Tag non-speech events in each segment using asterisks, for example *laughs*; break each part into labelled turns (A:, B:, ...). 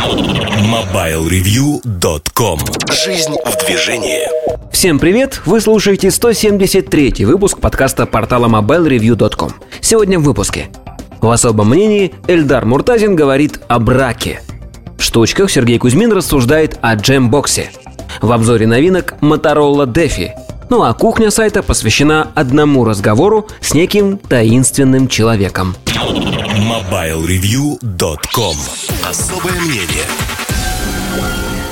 A: MobileReview.com Жизнь в движении.
B: Всем привет! Вы слушаете 173 выпуск подкаста портала MobileReview.com Сегодня в выпуске. В особом мнении Эльдар Муртазин говорит о браке. В штучках Сергей Кузьмин рассуждает о джембоксе. В обзоре новинок Motorola Defi ну а кухня сайта посвящена одному разговору с неким таинственным человеком.
A: MobileReview.com Особое мнение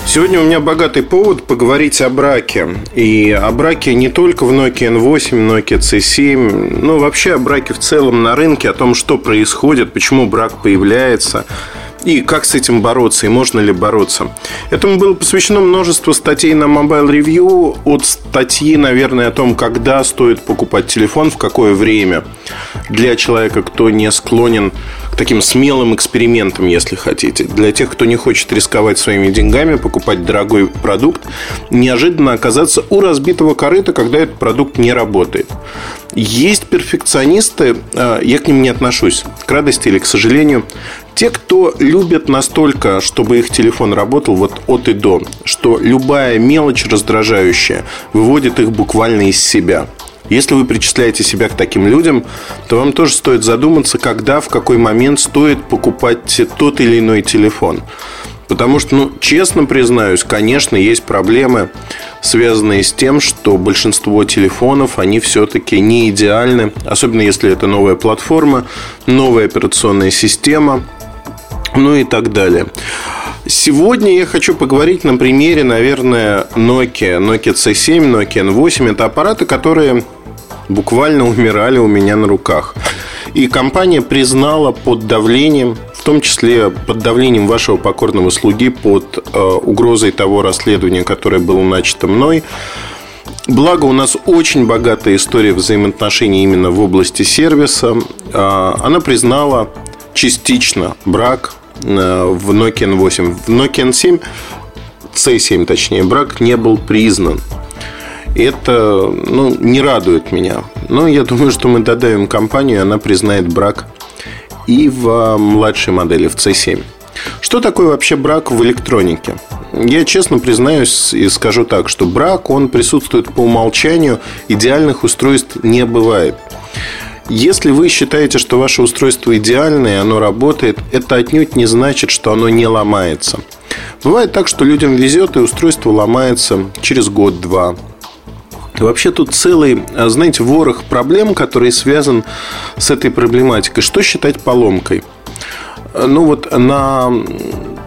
C: Сегодня у меня богатый повод поговорить о браке. И о браке не только в Nokia N8, Nokia C7, но вообще о браке в целом на рынке, о том, что происходит, почему брак появляется – и как с этим бороться, и можно ли бороться. Этому было посвящено множество статей на Mobile Review, от статьи, наверное, о том, когда стоит покупать телефон, в какое время, для человека, кто не склонен таким смелым экспериментам, если хотите. Для тех, кто не хочет рисковать своими деньгами, покупать дорогой продукт, неожиданно оказаться у разбитого корыта, когда этот продукт не работает. Есть перфекционисты, а, я к ним не отношусь, к радости или к сожалению, те, кто любят настолько, чтобы их телефон работал вот от и до, что любая мелочь раздражающая выводит их буквально из себя. Если вы причисляете себя к таким людям, то вам тоже стоит задуматься, когда, в какой момент стоит покупать тот или иной телефон. Потому что, ну, честно признаюсь, конечно, есть проблемы, связанные с тем, что большинство телефонов, они все-таки не идеальны, особенно если это новая платформа, новая операционная система – ну и так далее. Сегодня я хочу поговорить на примере, наверное, Nokia, Nokia C7, Nokia N8. Это аппараты, которые буквально умирали у меня на руках. И компания признала под давлением, в том числе под давлением вашего покорного слуги, под э, угрозой того расследования, которое было начато мной, Благо, у нас очень богатая история взаимоотношений именно в области сервиса. Э, она признала частично брак Э, в Nokia N8. В Nokia N7, C7 точнее, брак не был признан. Это ну, не радует меня. Но я думаю, что мы додавим компанию, и она признает брак и в младшей модели, в C7. Что такое вообще брак в электронике? Я честно признаюсь и скажу так, что брак, он присутствует по умолчанию, идеальных устройств не бывает. Если вы считаете, что ваше устройство идеальное, оно работает, это отнюдь не значит, что оно не ломается. Бывает так, что людям везет, и устройство ломается через год-два. Вообще тут целый, знаете, ворох проблем, который связан с этой проблематикой. Что считать поломкой? Ну вот на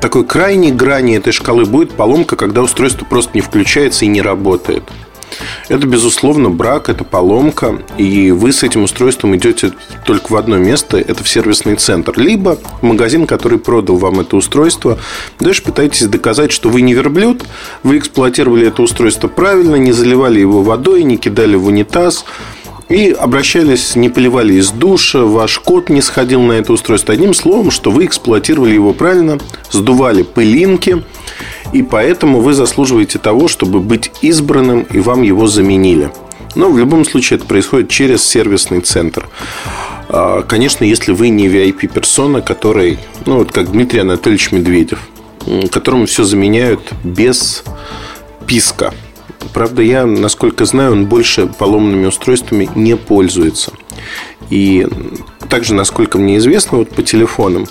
C: такой крайней грани этой шкалы будет поломка, когда устройство просто не включается и не работает. Это, безусловно, брак, это поломка, и вы с этим устройством идете только в одно место, это в сервисный центр, либо в магазин, который продал вам это устройство. Дальше пытаетесь доказать, что вы не верблюд, вы эксплуатировали это устройство правильно, не заливали его водой, не кидали в унитаз, и обращались, не поливали из душа, ваш код не сходил на это устройство. Одним словом, что вы эксплуатировали его правильно, сдували пылинки, и поэтому вы заслуживаете того, чтобы быть избранным, и вам его заменили. Но в любом случае это происходит через сервисный центр. А, конечно, если вы не VIP-персона, который, ну вот как Дмитрий Анатольевич Медведев, которому все заменяют без писка. Правда, я, насколько знаю, он больше поломанными устройствами не пользуется. И также, насколько мне известно, вот по телефонам,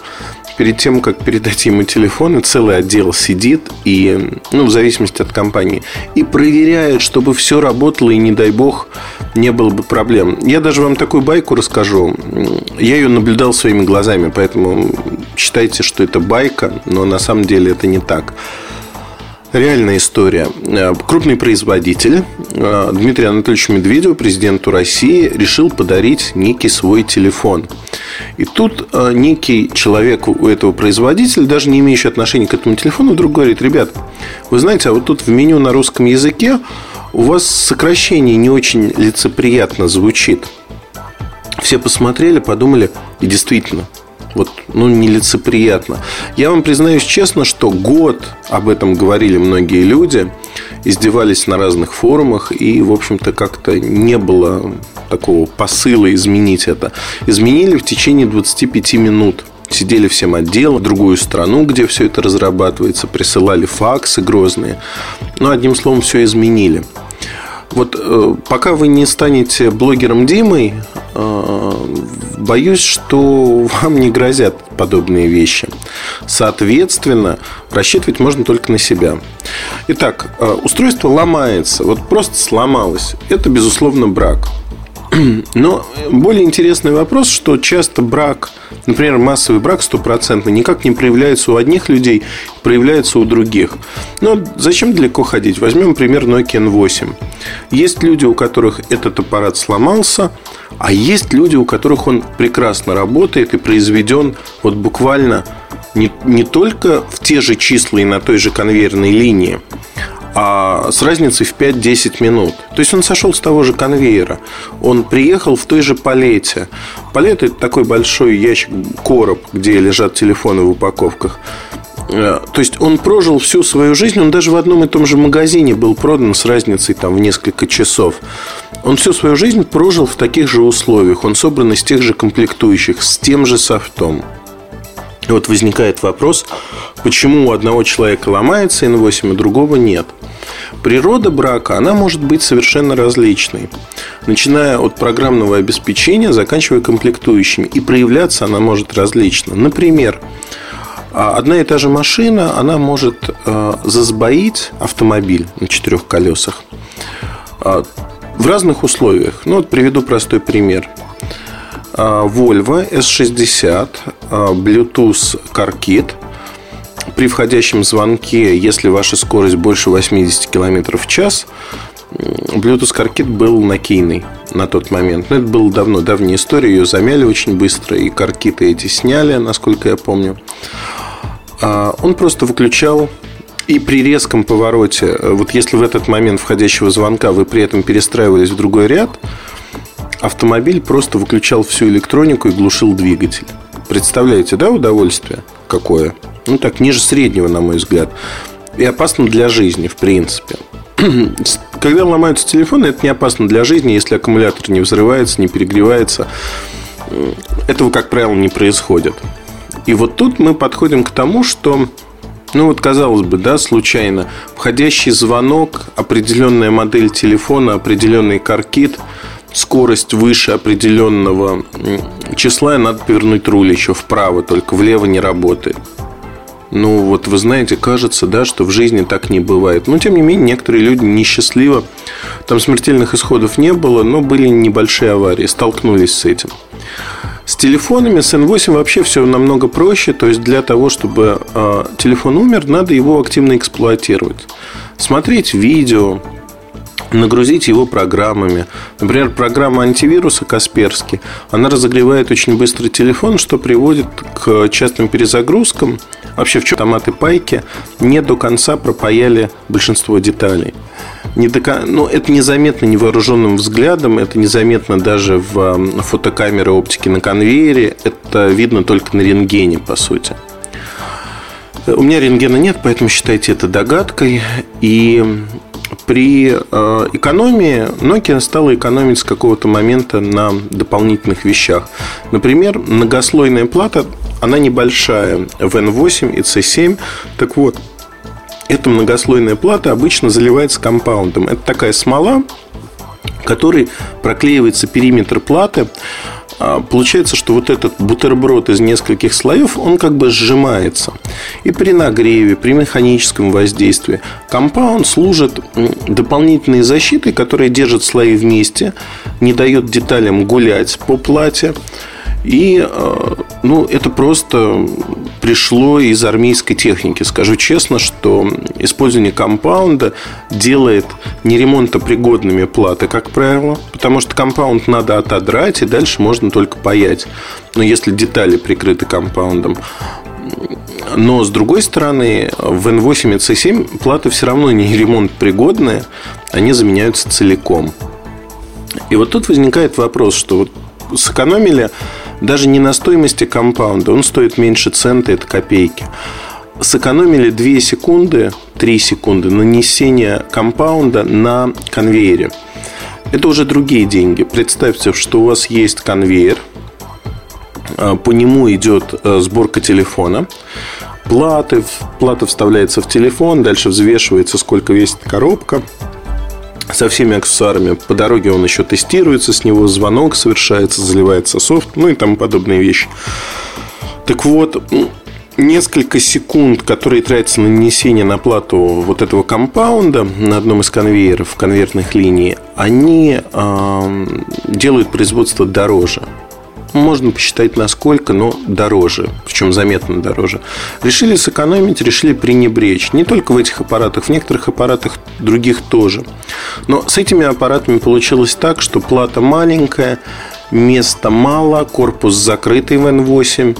C: перед тем, как передать ему телефон, целый отдел сидит и, ну, в зависимости от компании, и проверяет, чтобы все работало и, не дай бог, не было бы проблем. Я даже вам такую байку расскажу. Я ее наблюдал своими глазами, поэтому считайте, что это байка, но на самом деле это не так. Реальная история. Э, крупный производитель э, Дмитрий Анатольевич Медведев, президенту России, решил подарить некий свой телефон. И тут э, некий человек у этого производителя, даже не имеющий отношения к этому телефону, вдруг говорит, ребят, вы знаете, а вот тут в меню на русском языке у вас сокращение не очень лицеприятно звучит. Все посмотрели, подумали, и действительно – вот, ну, нелицеприятно. Я вам признаюсь честно, что год об этом говорили многие люди, издевались на разных форумах, и, в общем-то, как-то не было такого посыла изменить это. Изменили в течение 25 минут. сидели всем отделом в другую страну, где все это разрабатывается, присылали факсы грозные. Но, одним словом, все изменили. Вот э, пока вы не станете блогером Димой, э, боюсь, что вам не грозят подобные вещи. Соответственно, рассчитывать можно только на себя. Итак, э, устройство ломается, вот просто сломалось. Это, безусловно, брак. *clears throat* Но более интересный вопрос, что часто брак, например, массовый брак стопроцентный, никак не проявляется у одних людей, проявляется у других. Но зачем далеко ходить? Возьмем пример Nokia N8. Есть люди, у которых этот аппарат сломался, а есть люди, у которых он прекрасно работает и произведен вот буквально не, не только в те же числа и на той же конвейерной линии, а с разницей в 5-10 минут. То есть он сошел с того же конвейера. Он приехал в той же палете. Палет – это такой большой ящик, короб, где лежат телефоны в упаковках. Э, то есть он прожил всю свою жизнь, он даже в одном и том же магазине был продан с разницей там, в несколько часов. Он всю свою жизнь прожил в таких же условиях. Он собран из тех же комплектующих, с тем же софтом. Вот возникает вопрос, почему у одного человека ломается N8, а другого нет. Природа брака, она может быть совершенно различной. Начиная от программного обеспечения, заканчивая комплектующими. И проявляться она может различно. Например, одна и та же машина, она может э, засбоить автомобиль на четырех колесах э, в разных условиях. Ну, вот приведу простой пример. Volvo S60 Bluetooth CarKit при входящем звонке, если ваша скорость больше 80 км в час, Bluetooth CarKit был накийный на тот момент. Но это было давно, давняя история. Ее замяли очень быстро, и каркиты эти сняли, насколько я помню. Он просто выключал и при резком повороте, вот если в этот момент входящего звонка вы при этом перестраивались в другой ряд, автомобиль просто выключал всю электронику и глушил двигатель. Представляете, да, удовольствие какое? Ну, так, ниже среднего, на мой взгляд. И опасно для жизни, в принципе. *clears throat* Когда ломаются телефоны, это не опасно для жизни, если аккумулятор не взрывается, не перегревается. Этого, как правило, не происходит. И вот тут мы подходим к тому, что ну вот казалось бы, да, случайно входящий звонок, определенная модель телефона, определенный каркит – скорость выше определенного числа, надо повернуть руль еще вправо, только влево не работает. Ну, вот вы знаете, кажется, да, что в жизни так не бывает. Но, тем не менее, некоторые люди несчастливо. Там смертельных исходов не было, но были небольшие аварии, столкнулись с этим. С телефонами с N8 вообще все намного проще. То есть, для того, чтобы э, телефон умер, надо его активно эксплуатировать. Смотреть видео, нагрузить его программами. Например, программа антивируса Касперский, она разогревает очень быстро телефон, что приводит к частым перезагрузкам. Вообще в чем автоматы пайки не до конца пропаяли большинство деталей. Не до, ну, это незаметно невооруженным взглядом, это незаметно даже в фотокамере оптики на конвейере, это видно только на рентгене, по сути. У меня рентгена нет, поэтому считайте это догадкой. И при э, экономии Nokia стала экономить с какого-то момента на дополнительных вещах. Например, многослойная плата, она небольшая в N8 и C7. Так вот, эта многослойная плата обычно заливается компаундом. Это такая смола, которой проклеивается периметр платы получается, что вот этот бутерброд из нескольких слоев, он как бы сжимается. И при нагреве, при механическом воздействии компаунд служит дополнительной защитой, которая держит слои вместе, не дает деталям гулять по плате. И э, ну, это просто пришло из армейской техники. Скажу честно, что использование компаунда делает не ремонтопригодными платы, как правило, потому что компаунд надо отодрать, и дальше можно только паять. Но если детали прикрыты компаундом, но с другой стороны, в N8 и C7 платы все равно не ремонт пригодные, они заменяются целиком. И вот тут возникает вопрос, что вот сэкономили даже не на стоимости компаунда, он стоит меньше цента, это копейки. Сэкономили 2 секунды, 3 секунды нанесения компаунда на конвейере. Это уже другие деньги. Представьте, что у вас есть конвейер, По нему идет сборка телефона платы, плата вставляется в телефон, дальше взвешивается, сколько весит коробка со всеми аксессуарами. По дороге он еще тестируется, с него звонок совершается, заливается софт, ну и тому подобные вещи. Так вот, несколько секунд, которые тратятся на нанесение на плату вот этого компаунда на одном из конвейеров, конвертных линий, они э, делают производство дороже. Можно посчитать насколько, но дороже, причем заметно дороже. Решили сэкономить, решили пренебречь. Не только в этих аппаратах, в некоторых аппаратах других тоже. Но с этими аппаратами получилось так, что плата маленькая, места мало, корпус закрытый в N8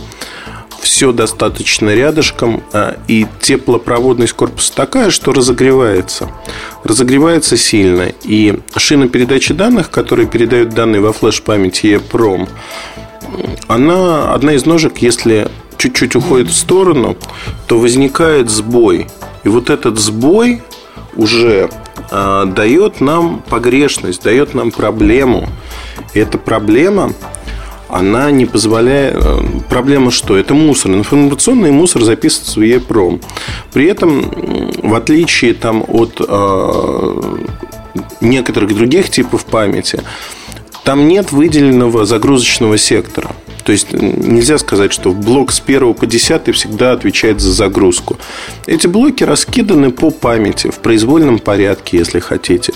C: все достаточно рядышком, а, и теплопроводность корпуса такая, что разогревается. Разогревается сильно. И шина передачи данных, которые передают данные во флеш-память EEPROM, она одна из ножек, если чуть-чуть уходит в сторону, то возникает сбой. И вот этот сбой уже э, дает нам погрешность, дает нам проблему. И эта проблема, она не позволяет... Э, проблема что? Это мусор. Информационный мусор записывается в EEPROM. При этом, в отличие там, от э, некоторых других типов памяти, там нет выделенного загрузочного сектора. То есть нельзя сказать, что блок с 1 по 10 всегда отвечает за загрузку. Эти блоки раскиданы по памяти в произвольном порядке, если хотите.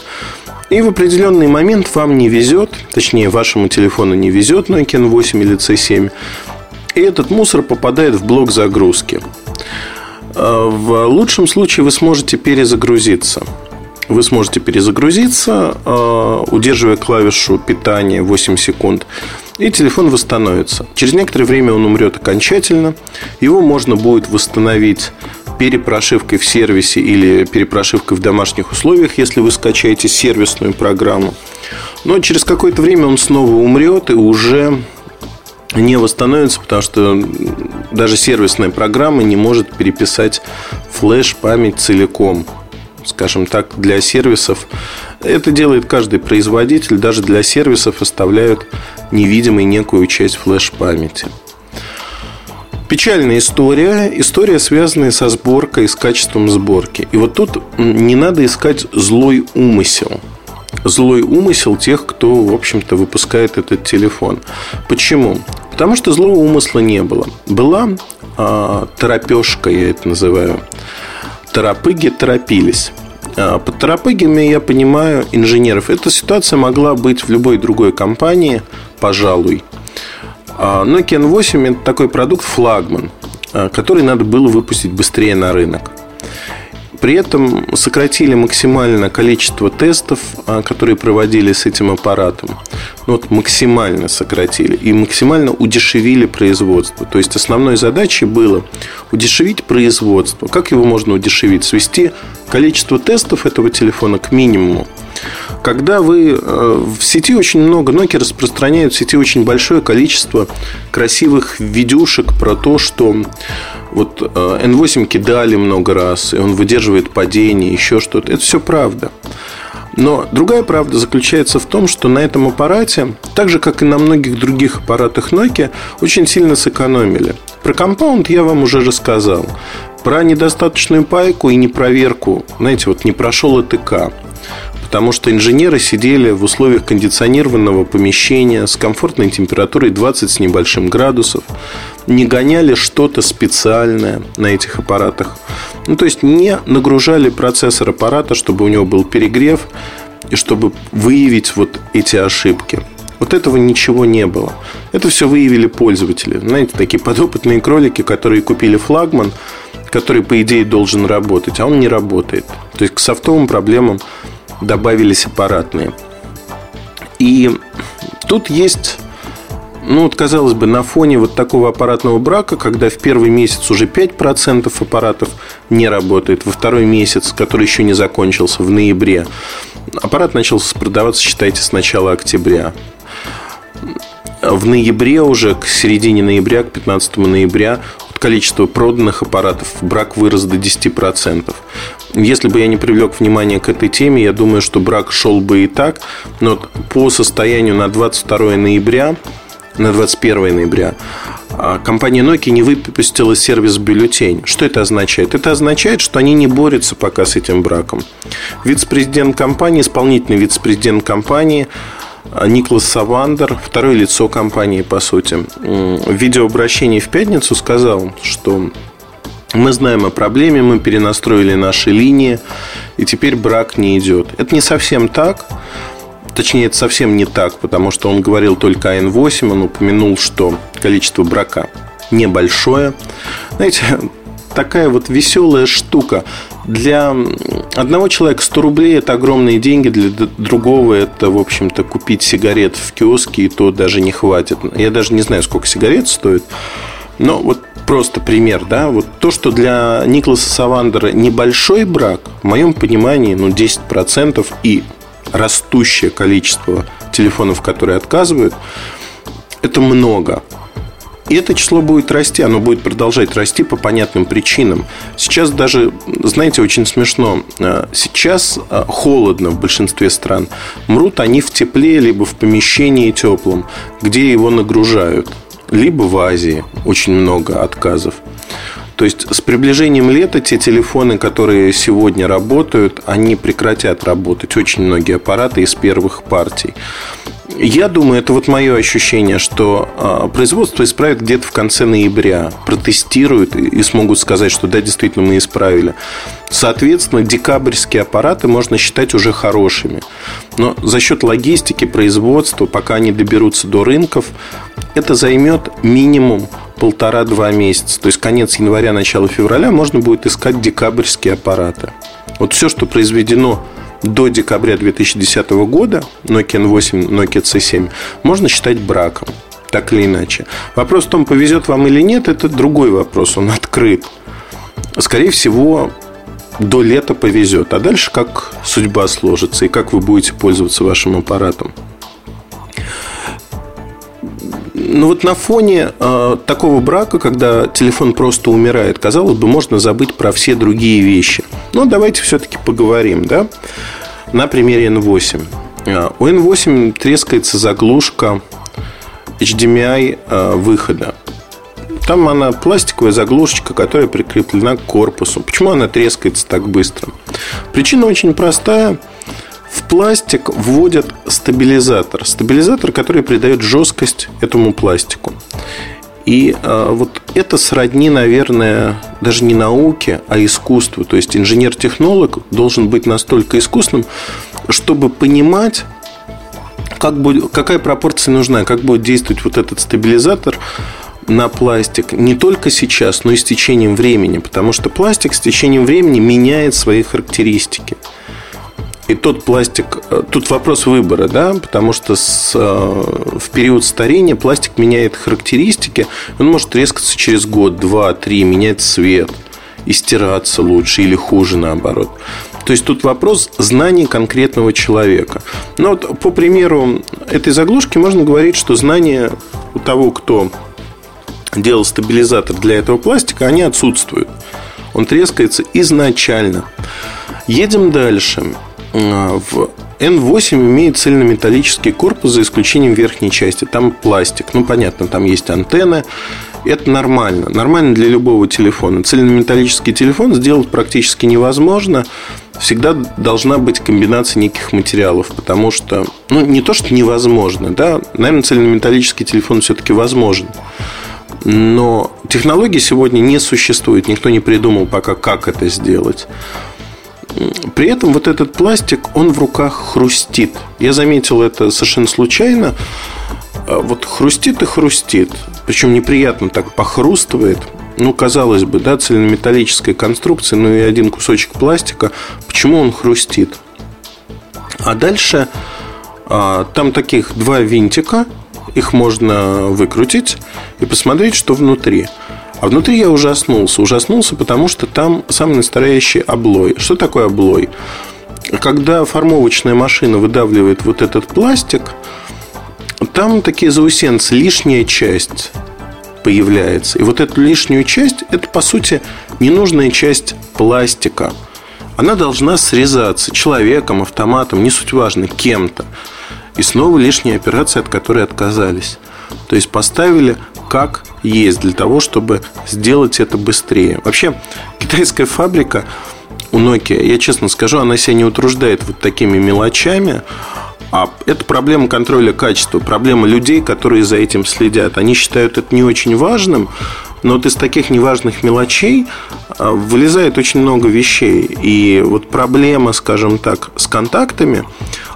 C: И в определенный момент вам не везет, точнее, вашему телефону не везет Nokia N8 или C7, и этот мусор попадает в блок загрузки. А, в лучшем случае вы сможете перезагрузиться вы сможете перезагрузиться, э, удерживая клавишу питания 8 секунд, и телефон восстановится. Через некоторое время он умрет окончательно. Его можно будет восстановить перепрошивкой в сервисе или перепрошивкой в домашних условиях, если вы скачаете сервисную программу. Но через какое-то время он снова умрет и уже не восстановится, потому что даже сервисная программа не может переписать флеш-память целиком скажем так, для сервисов. Это делает каждый производитель, даже для сервисов оставляют невидимой некую часть флеш-памяти. Печальная история. История, связанная со сборкой, с качеством сборки. И вот тут не надо искать злой умысел. Злой умысел тех, кто, в общем-то, выпускает этот телефон. Почему? Потому что злого умысла не было. Была а, торопежка, я это называю торопыги торопились. А, под торопыгами я понимаю инженеров. Эта ситуация могла быть в любой другой компании, пожалуй. А, Nokia N8 это такой продукт флагман, а, который надо было выпустить быстрее на рынок. При этом сократили максимально количество тестов, а, которые проводили с этим аппаратом. Ну, вот максимально сократили. И максимально удешевили производство. То есть, основной задачей было удешевить производство. Как его можно удешевить? Свести количество тестов этого телефона к минимуму. Когда вы э, в сети очень много, Nokia распространяют в сети очень большое количество красивых видюшек про то, что вот N8 э, кидали много раз, и он выдерживает падение, еще что-то. Это все правда. Но другая правда заключается в том, что на этом аппарате, так же как и на многих других аппаратах Nokia, очень сильно сэкономили. Про компаунд я вам уже рассказал. Про недостаточную пайку и непроверку, знаете, вот не прошел ЭТК потому что инженеры сидели в условиях кондиционированного помещения с комфортной температурой 20 с небольшим градусов, не гоняли что-то специальное на этих аппаратах. Ну, то есть не нагружали процессор аппарата, чтобы у него был перегрев и чтобы выявить вот эти ошибки. Вот этого ничего не было. Это все выявили пользователи. Знаете, такие подопытные кролики, которые купили флагман, который, по идее, должен работать, а он не работает. То есть к софтовым проблемам добавились аппаратные. И тут есть ну, вот, казалось бы, на фоне вот такого аппаратного брака, когда в первый месяц уже 5% аппаратов не работает, во второй месяц, который еще не закончился, в ноябре, аппарат начал продаваться, считайте, с начала октября. В ноябре уже, к середине ноября, к 15 ноября, количество проданных аппаратов брак вырос до 10%. Если бы я не привлек внимание к этой теме, я думаю, что брак шел бы и так. Но по состоянию на 22 ноября, на 21 ноября, а компания Nokia не выпустила сервис «Бюллетень». Что это означает? Это означает, что они не борются пока с этим браком. Вице-президент компании, исполнительный вице-президент компании а, Николас Савандер, второе лицо компании, по сути, в видеообращении в пятницу сказал, что мы знаем о проблеме, мы перенастроили наши линии, и теперь брак не идет. Это не совсем так. Точнее, это совсем не так, потому что он говорил только о N8, он упомянул, что количество брака небольшое. Знаете, такая вот веселая штука. Для одного человека 100 рублей – это огромные деньги, для другого это, в общем-то, купить сигарет в киоске, и то даже не хватит. Я даже не знаю, сколько сигарет стоит. Но вот просто пример, да, вот то, что для Николаса Савандера небольшой брак, в моем понимании, ну, 10% и растущее количество телефонов, которые отказывают, это много. И это число будет расти, оно будет продолжать расти по понятным причинам. Сейчас даже, знаете, очень смешно. А, сейчас а, холодно в большинстве стран. Мрут они в тепле, либо в помещении теплом, где его нагружают – либо в Азии очень много отказов. То есть с приближением лета те телефоны, которые сегодня работают, они прекратят работать. Очень многие аппараты из первых партий. Я думаю, это вот мое ощущение, что а, производство исправит где-то в конце ноября, протестируют и смогут сказать, что да, действительно мы исправили. Соответственно, декабрьские аппараты можно считать уже хорошими. Но за счет логистики, производства, пока они доберутся до рынков, это займет минимум полтора-два месяца. То есть конец января, начало февраля можно будет искать декабрьские аппараты. Вот все, что произведено до декабря 2010 года Nokia N8, Nokia C7 можно считать браком, так или иначе. Вопрос в том, повезет вам или нет, это другой вопрос, он открыт. Скорее всего, до лета повезет, а дальше как судьба сложится и как вы будете пользоваться вашим аппаратом. Ну вот на фоне э, такого брака, когда телефон просто умирает, казалось бы, можно забыть про все другие вещи. Но давайте все-таки поговорим, да? На примере N8. Э, у N8 трескается заглушка HDMI э, выхода. Там она пластиковая заглушечка, которая прикреплена к корпусу. Почему она трескается так быстро? Причина очень простая – в пластик вводят стабилизатор. Стабилизатор, который придает жесткость этому пластику. И э, вот это сродни, наверное, даже не науке, а искусству. То есть инженер-технолог должен быть настолько искусным, чтобы понимать, как будет, какая пропорция нужна, как будет действовать вот этот стабилизатор на пластик не только сейчас, но и с течением времени. Потому что пластик с течением времени меняет свои характеристики. И тот пластик, э, тут вопрос выбора, да, потому что с, э, в период старения пластик меняет характеристики, он может трескаться через год, два, три, менять цвет и стираться лучше или хуже наоборот. То есть тут вопрос знания конкретного человека. Но вот по примеру этой заглушки можно говорить, что знания у того, кто делал стабилизатор для этого пластика, они отсутствуют. Он трескается изначально. Едем дальше. А, в N8 имеет цельнометаллический корпус за исключением верхней части. Там пластик. Ну, понятно, там есть антенны. Это нормально. Нормально для любого телефона. Цельнометаллический телефон сделать практически невозможно. Всегда должна быть комбинация неких материалов, потому что, ну, не то, что невозможно, да, наверное, цельнометаллический телефон все-таки возможен. Но технологии сегодня не существует, никто не придумал пока, как это сделать. При этом вот этот пластик, он в руках хрустит. Я заметил это совершенно случайно. А вот хрустит и хрустит. Причем неприятно так похрустывает. Ну, казалось бы, да, цельнометаллическая конструкция, ну и один кусочек пластика. Почему он хрустит? А дальше а, там таких два винтика. Их можно выкрутить и посмотреть, что внутри. А внутри я ужаснулся. Ужаснулся, потому что там самый настоящий облой. Что такое облой? Когда формовочная машина выдавливает вот этот пластик, там такие заусенцы, лишняя часть появляется. И вот эту лишнюю часть, это, по сути, ненужная часть пластика. Она должна срезаться человеком, автоматом, не суть важно, кем-то. И снова лишняя операция, от которой отказались. То есть поставили как есть для того, чтобы сделать это быстрее. Вообще, китайская фабрика у Nokia, я честно скажу, она себя не утруждает вот такими мелочами, а это проблема контроля качества, проблема людей, которые за этим следят. Они считают это не очень важным, но вот из таких неважных мелочей а, вылезает очень много вещей. И вот проблема, скажем так, с контактами,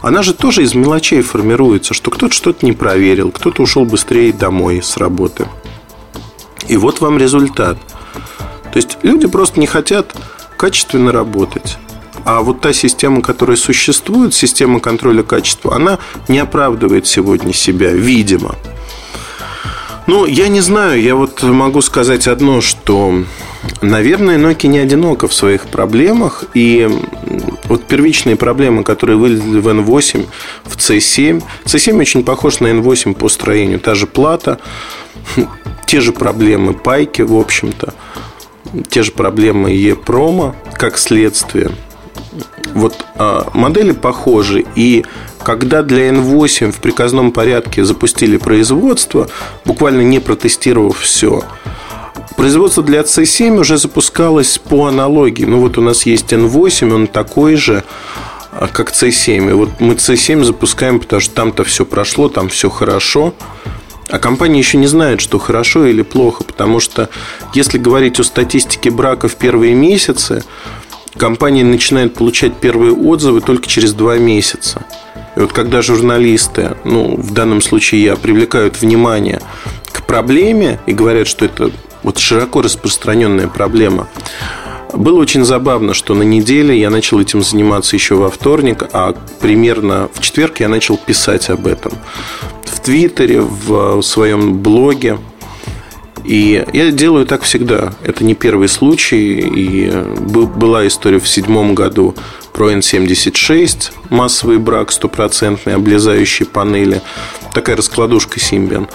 C: она же тоже из мелочей формируется, что кто-то что-то не проверил, кто-то ушел быстрее домой с работы. И вот вам результат. То есть люди просто не хотят качественно работать. А вот та система, которая существует, система контроля качества, она не оправдывает сегодня себя, видимо. Ну, я не знаю, я вот могу сказать одно, что, наверное, Nokia не одинока в своих проблемах. И вот первичные проблемы, которые вылезли в N8, в C7. C7 очень похож на N8 по строению. Та же плата, те же проблемы пайки, в общем-то. Те же проблемы E-промо, как следствие. Вот а, модели похожи. И когда для N8 в приказном порядке запустили производство, буквально не протестировав все, производство для C7 уже запускалось по аналогии. Ну вот у нас есть N8, он такой же, а, как C7. И вот мы C7 запускаем, потому что там-то все прошло, там все хорошо. А компания еще не знает, что хорошо или плохо, потому что если говорить о статистике брака в первые месяцы, компания начинает получать первые отзывы только через два месяца. И вот когда журналисты, ну, в данном случае я, привлекают внимание к проблеме и говорят, что это вот широко распространенная проблема, было очень забавно, что на неделе я начал этим заниматься еще во вторник, а примерно в четверг я начал писать об этом. В Твиттере, в своем блоге. И я делаю так всегда. Это не первый случай. И была история в седьмом году про N76, массовый брак, стопроцентный, облезающие панели. Такая раскладушка Symbian.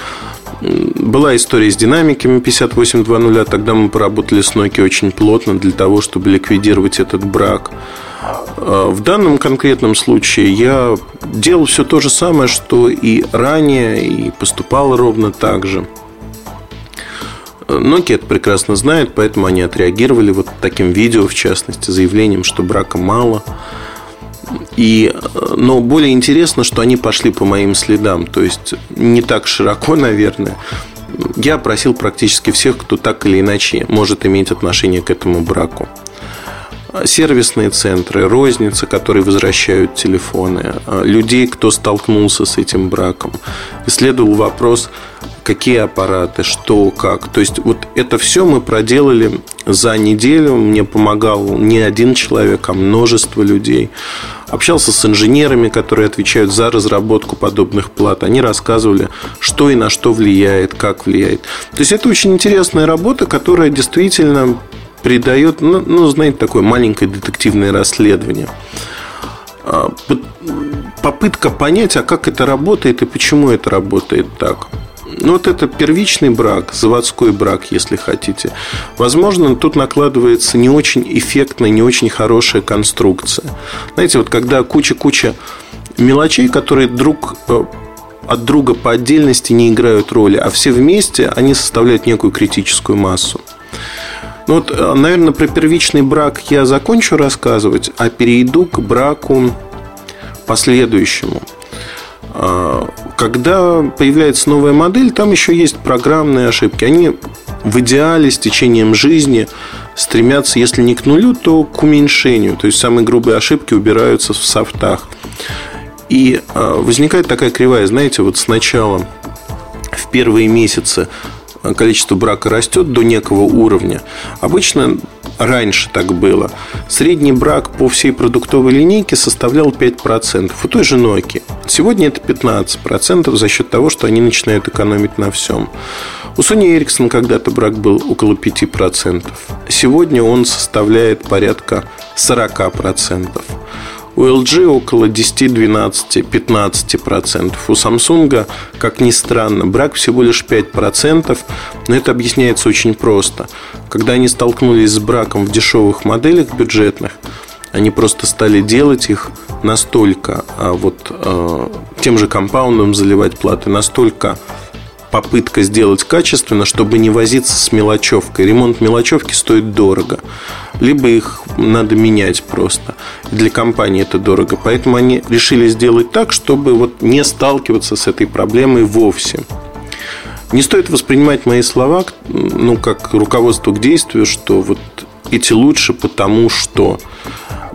C: Была история с динамиками 5820, тогда мы поработали с Nokia очень плотно для того, чтобы ликвидировать этот брак. А, в данном конкретном случае я делал все то же самое, что и ранее, и поступал ровно так же. Nokia это прекрасно знает, поэтому они отреагировали вот таким видео, в частности, заявлением, что брака мало. И, но более интересно, что они пошли по моим следам. То есть не так широко, *laughs* наверное. Я просил практически всех, кто так или иначе может иметь отношение к этому браку. Сервисные центры, розницы, которые возвращают телефоны, людей, кто столкнулся с этим браком. Исследовал вопрос, какие аппараты, что, как. То есть вот это все мы проделали за неделю. Мне помогал не один человек, а множество людей. Общался с инженерами, которые отвечают за разработку подобных плат. Они рассказывали, что и на что влияет, как влияет. То есть это очень интересная работа, которая действительно придает, ну, ну знаете, такое маленькое детективное расследование а, попытка понять, а как это работает и почему это работает так. Ну, вот это первичный брак, заводской брак, если хотите. Возможно, тут накладывается не очень эффектная, не очень хорошая конструкция. Знаете, вот когда куча-куча мелочей, которые друг э, от друга по отдельности не играют роли, а все вместе они составляют некую критическую массу. Ну вот, э, наверное, про первичный брак я закончу рассказывать, а перейду к браку последующему – а, когда появляется новая модель, там еще есть программные ошибки. Они в идеале с течением жизни стремятся, если не к нулю, то к уменьшению. То есть самые грубые ошибки убираются в софтах. И а, возникает такая кривая, знаете, вот сначала в первые месяцы количество брака растет до некого уровня. Обычно раньше так было. Средний брак по всей продуктовой линейке составлял 5%. У той же Nokia. Сегодня это 15% за счет того, что они начинают экономить на всем. У Sony Ericsson когда-то брак был около 5%. Сегодня он составляет порядка 40%. У LG около 10, 12, 15%. У Samsung, как ни странно, брак всего лишь 5%, но это объясняется очень просто. Когда они столкнулись с браком в дешевых моделях бюджетных, они просто стали делать их настолько а вот э, тем же компаундом заливать платы настолько попытка сделать качественно, чтобы не возиться с мелочевкой. Ремонт мелочевки стоит дорого. Либо их надо менять просто. Для компании это дорого. Поэтому они решили сделать так, чтобы вот не сталкиваться с этой проблемой вовсе. Не стоит воспринимать мои слова ну, как руководство к действию, что вот эти лучше, потому что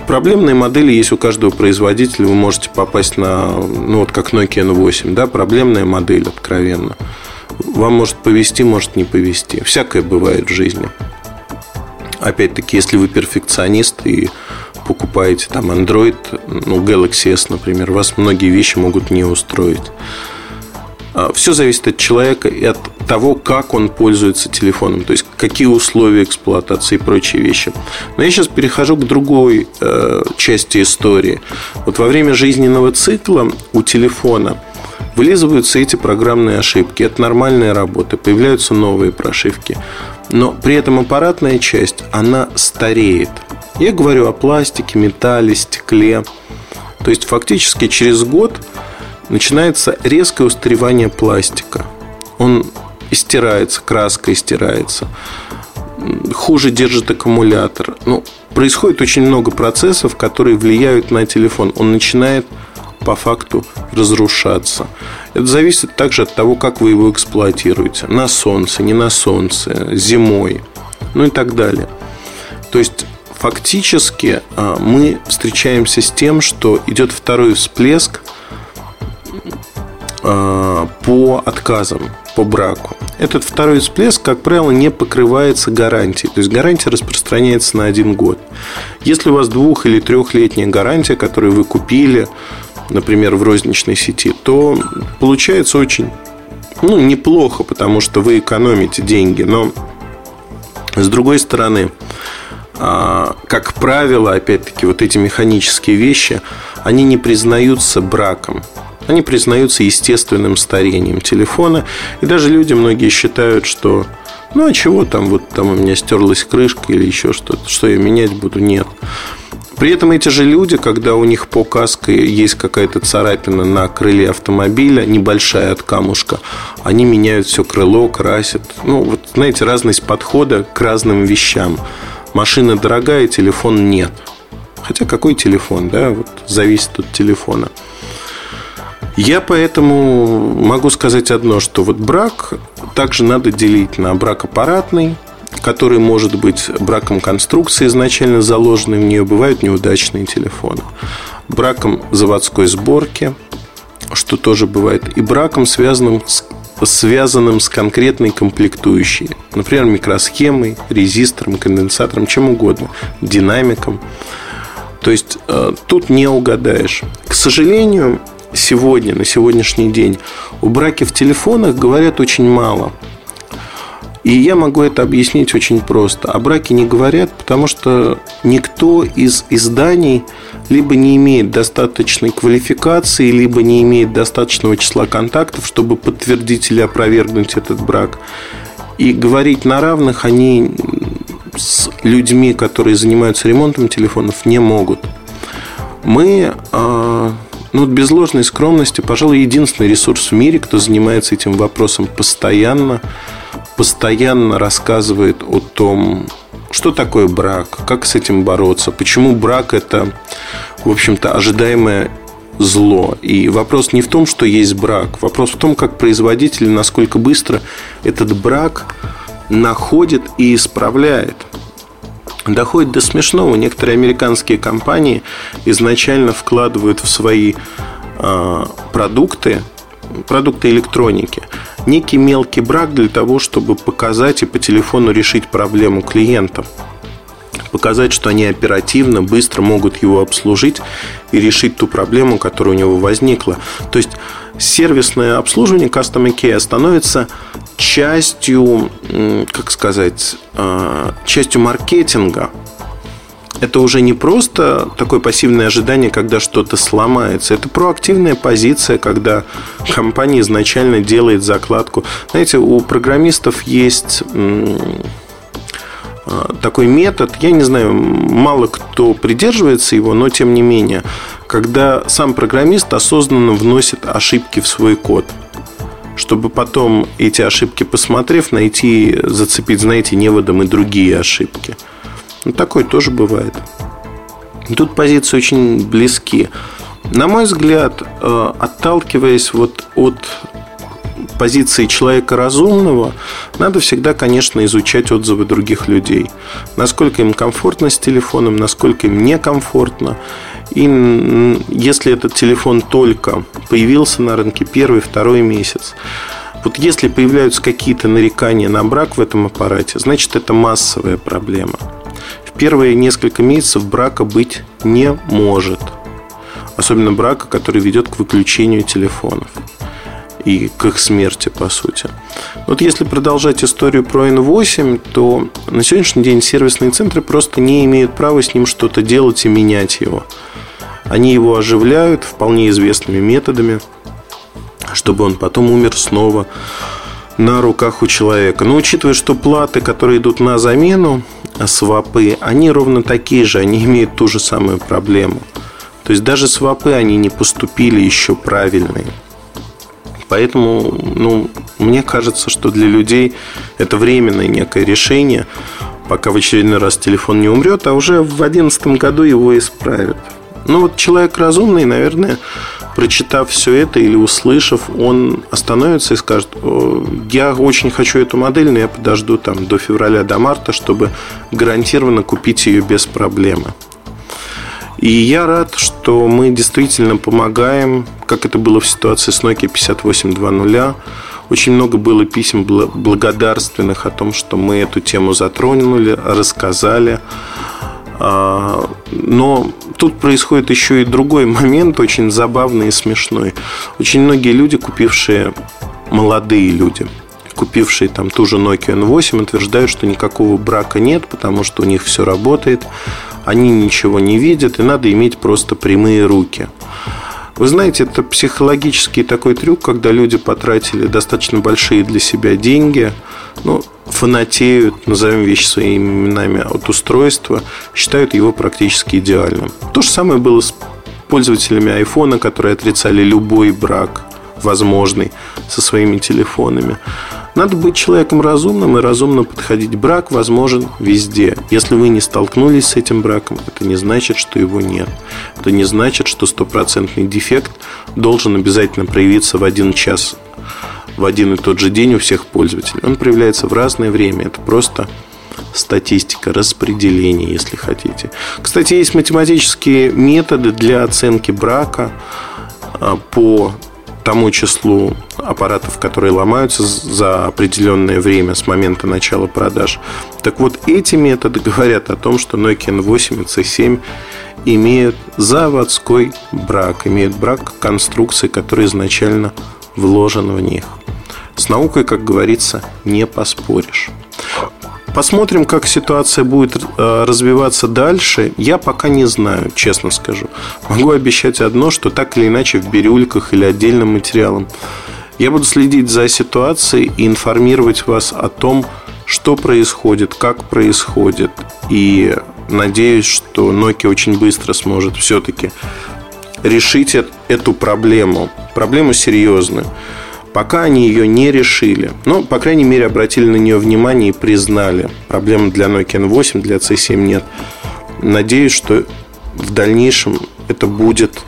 C: проблемные модели есть у каждого производителя. Вы можете попасть на, ну вот как Nokia N8, да, проблемная модель откровенно. Вам может повести, может не повести. Всякое бывает в жизни. Опять-таки, если вы перфекционист и покупаете там Android, ну, Galaxy S, например, вас многие вещи могут не устроить. А, Все зависит от человека и от того, как он пользуется телефоном, то есть какие условия эксплуатации и прочие вещи. Но я сейчас перехожу к другой э, части истории. Вот во время жизненного цикла у телефона вылизываются эти программные ошибки. Это нормальная работа, появляются новые прошивки. Но при этом аппаратная часть, она стареет. Я говорю о пластике, металле, стекле. То есть фактически через год начинается резкое устаревание пластика. Он истирается, краска истирается. Хуже держит аккумулятор. Ну, происходит очень много процессов, которые влияют на телефон. Он начинает по факту разрушаться. Это зависит также от того, как вы его эксплуатируете. На солнце, не на солнце, зимой, ну и так далее. То есть фактически а, мы встречаемся с тем, что идет второй всплеск – Э, по отказам, по браку. Этот второй всплеск, как правило, не покрывается гарантией. То есть гарантия распространяется на один год. Если у вас двух- или трехлетняя гарантия, которую вы купили, например, в розничной сети, то получается очень ну, неплохо, потому что вы экономите деньги. Но с другой стороны, а, как правило, опять-таки, вот эти механические вещи, они не признаются браком они признаются естественным старением телефона. И даже люди многие считают, что ну а чего там, вот там у меня стерлась крышка или еще что-то, что я менять буду, нет. При этом эти же люди, когда у них по каске есть какая-то царапина на крыле автомобиля, небольшая от камушка, они меняют все крыло, красят. Ну, вот, знаете, разность подхода к разным вещам. Машина дорогая, телефон нет. Хотя какой телефон, да, вот зависит от телефона. Я поэтому могу сказать одно, что вот брак также надо делить на брак аппаратный, который может быть браком конструкции изначально заложенной в нее, бывают неудачные телефоны, браком заводской сборки, что тоже бывает, и браком, связанным с связанным с конкретной комплектующей. Например, микросхемой, резистором, конденсатором, чем угодно, динамиком. То есть э, тут не угадаешь. К сожалению, сегодня, на сегодняшний день, у браки в телефонах говорят очень мало. И я могу это объяснить очень просто. О браке не говорят, потому что никто из изданий либо не имеет достаточной квалификации, либо не имеет достаточного числа контактов, чтобы подтвердить или опровергнуть этот брак. И говорить на равных они с людьми, которые занимаются ремонтом телефонов, не могут. Мы а, ну, без ложной скромности, пожалуй, единственный ресурс в мире, кто занимается этим вопросом постоянно, постоянно рассказывает о том, что такое брак, как с этим бороться, почему брак это, в общем-то, ожидаемое зло. И вопрос не в том, что есть брак, вопрос в том, как производитель, насколько быстро этот брак находит и исправляет доходит до смешного. Некоторые американские компании изначально вкладывают в свои э, продукты, продукты электроники, некий мелкий брак для того, чтобы показать и по телефону решить проблему клиента. Показать, что они оперативно, быстро могут его обслужить и решить ту проблему, которая у него возникла. То есть сервисное обслуживание Customer Care становится частью, как сказать, а, частью маркетинга. Это уже не просто такое пассивное ожидание, когда что-то сломается. Это проактивная позиция, когда компания изначально делает закладку. Знаете, у программистов есть а, такой метод, я не знаю, мало кто придерживается его, но тем не менее, когда сам программист осознанно вносит ошибки в свой код – чтобы потом эти ошибки посмотрев, найти, зацепить, знаете, неводом и другие ошибки. Ну, такое тоже бывает. Тут позиции очень близки. На мой взгляд, э, отталкиваясь вот от позиции человека разумного, надо всегда, конечно, изучать отзывы других людей. Насколько им комфортно с телефоном, насколько им некомфортно. И если этот телефон только появился на рынке первый, второй месяц, вот если появляются какие-то нарекания на брак в этом аппарате, значит это массовая проблема. Первые несколько месяцев брака быть не может. Особенно брака, который ведет к выключению телефонов и к их смерти, по сути. Вот если продолжать историю про N8, то на сегодняшний день сервисные центры просто не имеют права с ним что-то делать и менять его. Они его оживляют вполне известными методами, чтобы он потом умер снова на руках у человека. Но учитывая, что платы, которые идут на замену, свапы, они ровно такие же, они имеют ту же самую проблему. То есть даже свапы они не поступили еще правильные. Поэтому, ну, мне кажется, что для людей это временное некое решение, пока в очередной раз телефон не умрет, а уже в 2011 году его исправят. Ну вот человек разумный, наверное, прочитав все это или услышав, он остановится и скажет, я очень хочу эту модель, но я подожду там до февраля, до марта, чтобы гарантированно купить ее без проблемы. И я рад, что мы действительно помогаем, как это было в ситуации с Nokia 5820. Очень много было писем благодарственных о том, что мы эту тему затронули, рассказали. А, но тут происходит еще и другой момент, очень забавный и смешной. Очень многие люди, купившие, молодые люди, купившие там ту же Nokia N8, утверждают, что никакого брака нет, потому что у них все работает они ничего не видят, и надо иметь просто прямые руки. Вы знаете, это психологический такой трюк, когда люди потратили достаточно большие для себя деньги, ну, фанатеют, назовем вещи своими именами, от устройства, считают его практически идеальным. То же самое было с пользователями айфона, которые отрицали любой брак возможный со своими телефонами. Надо быть человеком разумным и разумно подходить. Брак возможен везде. Если вы не столкнулись с этим браком, это не значит, что его нет. Это не значит, что стопроцентный дефект должен обязательно проявиться в один час, в один и тот же день у всех пользователей. Он проявляется в разное время. Это просто статистика, распределение, если хотите. Кстати, есть математические методы для оценки брака а, по тому числу аппаратов, которые ломаются за определенное время с момента начала продаж. Так вот, эти методы говорят о том, что Nokia N8 и C7 имеют заводской брак, имеют брак конструкции, который изначально вложен в них. С наукой, как говорится, не поспоришь. Посмотрим, как ситуация будет э, развиваться дальше. Я пока не знаю, честно скажу. Могу обещать одно, что так или иначе в бирюльках или отдельным материалом я буду следить за ситуацией и информировать вас о том, что происходит, как происходит. И надеюсь, что Nokia очень быстро сможет все-таки решить эту проблему. Проблему серьезную. Пока они ее не решили. Но, по крайней мере, обратили на нее внимание и признали. Проблем для Nokia N8, для C7 нет. Надеюсь, что в дальнейшем это будет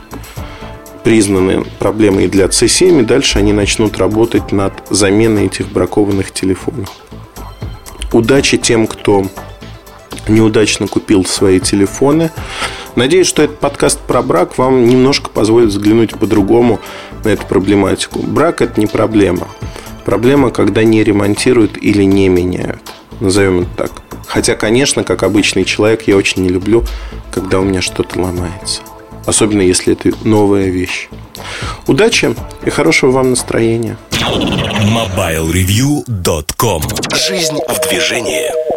C: признаны проблемой для C7, и дальше они начнут работать над заменой этих бракованных телефонов. Удачи тем, кто неудачно купил свои телефоны. Надеюсь, что этот подкаст про брак вам немножко позволит взглянуть по-другому на эту проблематику. Брак – это не проблема. Проблема, когда не ремонтируют или не меняют. Назовем это так. Хотя, конечно, как обычный человек, я очень не люблю, когда у меня что-то ломается. Особенно, если это новая вещь. Удачи и хорошего вам настроения.
A: MobileReview.com Жизнь в движении.